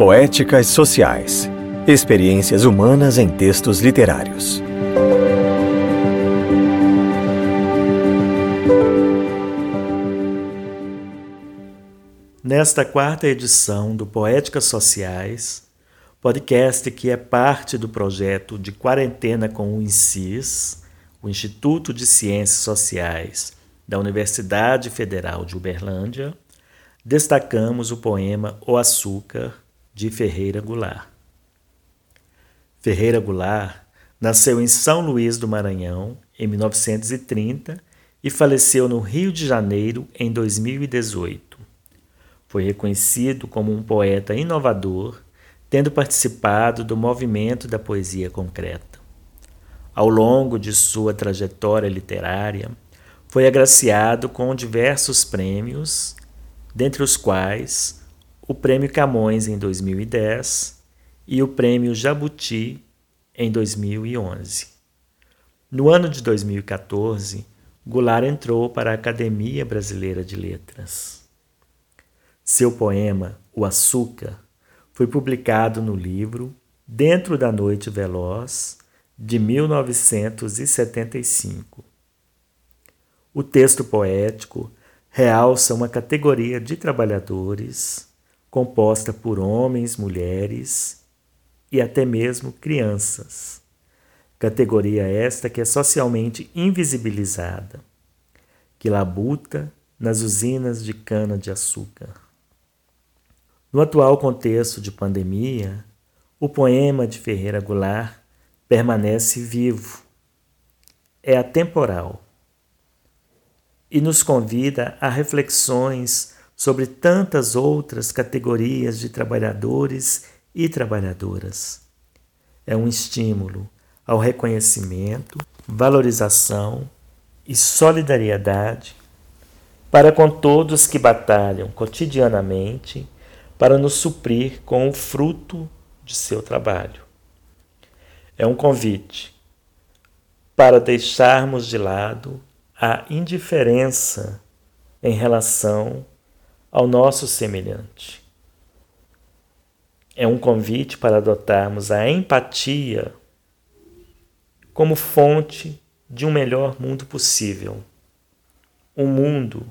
Poéticas Sociais Experiências humanas em textos literários. Nesta quarta edição do Poéticas Sociais, podcast que é parte do projeto de Quarentena com o INSIS, o Instituto de Ciências Sociais da Universidade Federal de Uberlândia, destacamos o poema O Açúcar, de Ferreira Goulart. Ferreira Goulart nasceu em São Luís do Maranhão em 1930 e faleceu no Rio de Janeiro em 2018. Foi reconhecido como um poeta inovador, tendo participado do movimento da poesia concreta. Ao longo de sua trajetória literária, foi agraciado com diversos prêmios, dentre os quais o Prêmio Camões em 2010 e o Prêmio Jabuti em 2011. No ano de 2014, Goulart entrou para a Academia Brasileira de Letras. Seu poema, O Açúcar, foi publicado no livro Dentro da Noite Veloz, de 1975. O texto poético realça uma categoria de trabalhadores composta por homens, mulheres e até mesmo crianças. Categoria esta que é socialmente invisibilizada, que labuta nas usinas de cana-de-açúcar. No atual contexto de pandemia, o poema de Ferreira Goulart permanece vivo, é atemporal e nos convida a reflexões sobre tantas outras categorias de trabalhadores e trabalhadoras. É um estímulo ao reconhecimento, valorização e solidariedade para com todos que batalham cotidianamente para nos suprir com o fruto de seu trabalho. É um convite para deixarmos de lado a indiferença em relação ao nosso semelhante. É um convite para adotarmos a empatia como fonte de um melhor mundo possível. Um mundo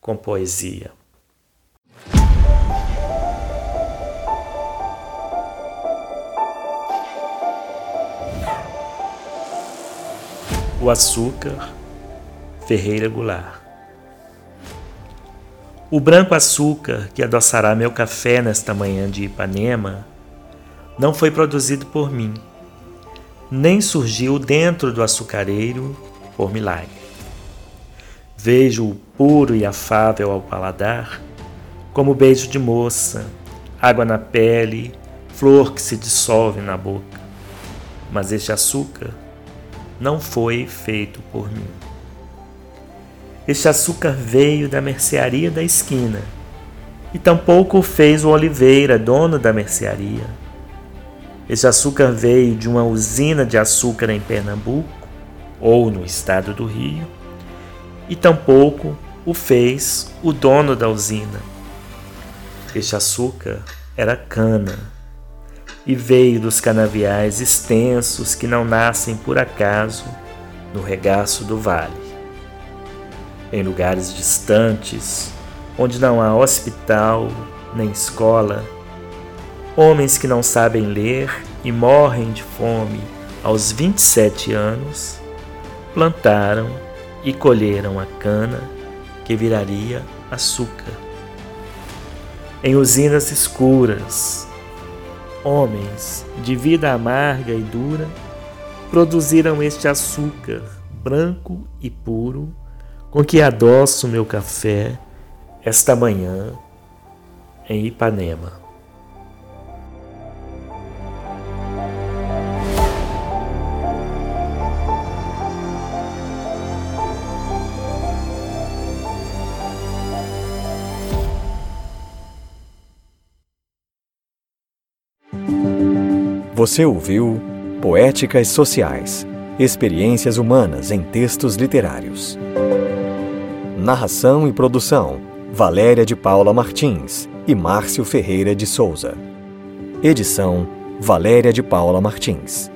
com poesia. O açúcar Ferreira Goulart. O branco açúcar que adoçará meu café nesta manhã de Ipanema não foi produzido por mim, nem surgiu dentro do açucareiro por milagre. Vejo-o puro e afável ao paladar, como beijo de moça, água na pele, flor que se dissolve na boca. Mas este açúcar não foi feito por mim. Este açúcar veio da mercearia da esquina, e tampouco o fez o Oliveira, dono da mercearia. Este açúcar veio de uma usina de açúcar em Pernambuco, ou no estado do Rio, e tampouco o fez o dono da usina. Este açúcar era cana e veio dos canaviais extensos que não nascem por acaso no regaço do vale em lugares distantes, onde não há hospital nem escola, homens que não sabem ler e morrem de fome aos 27 anos, plantaram e colheram a cana que viraria açúcar. Em usinas escuras, homens de vida amarga e dura produziram este açúcar branco e puro com que adoço meu café esta manhã em Ipanema. Você ouviu Poéticas Sociais Experiências Humanas em Textos Literários. Narração e produção: Valéria de Paula Martins e Márcio Ferreira de Souza. Edição Valéria de Paula Martins.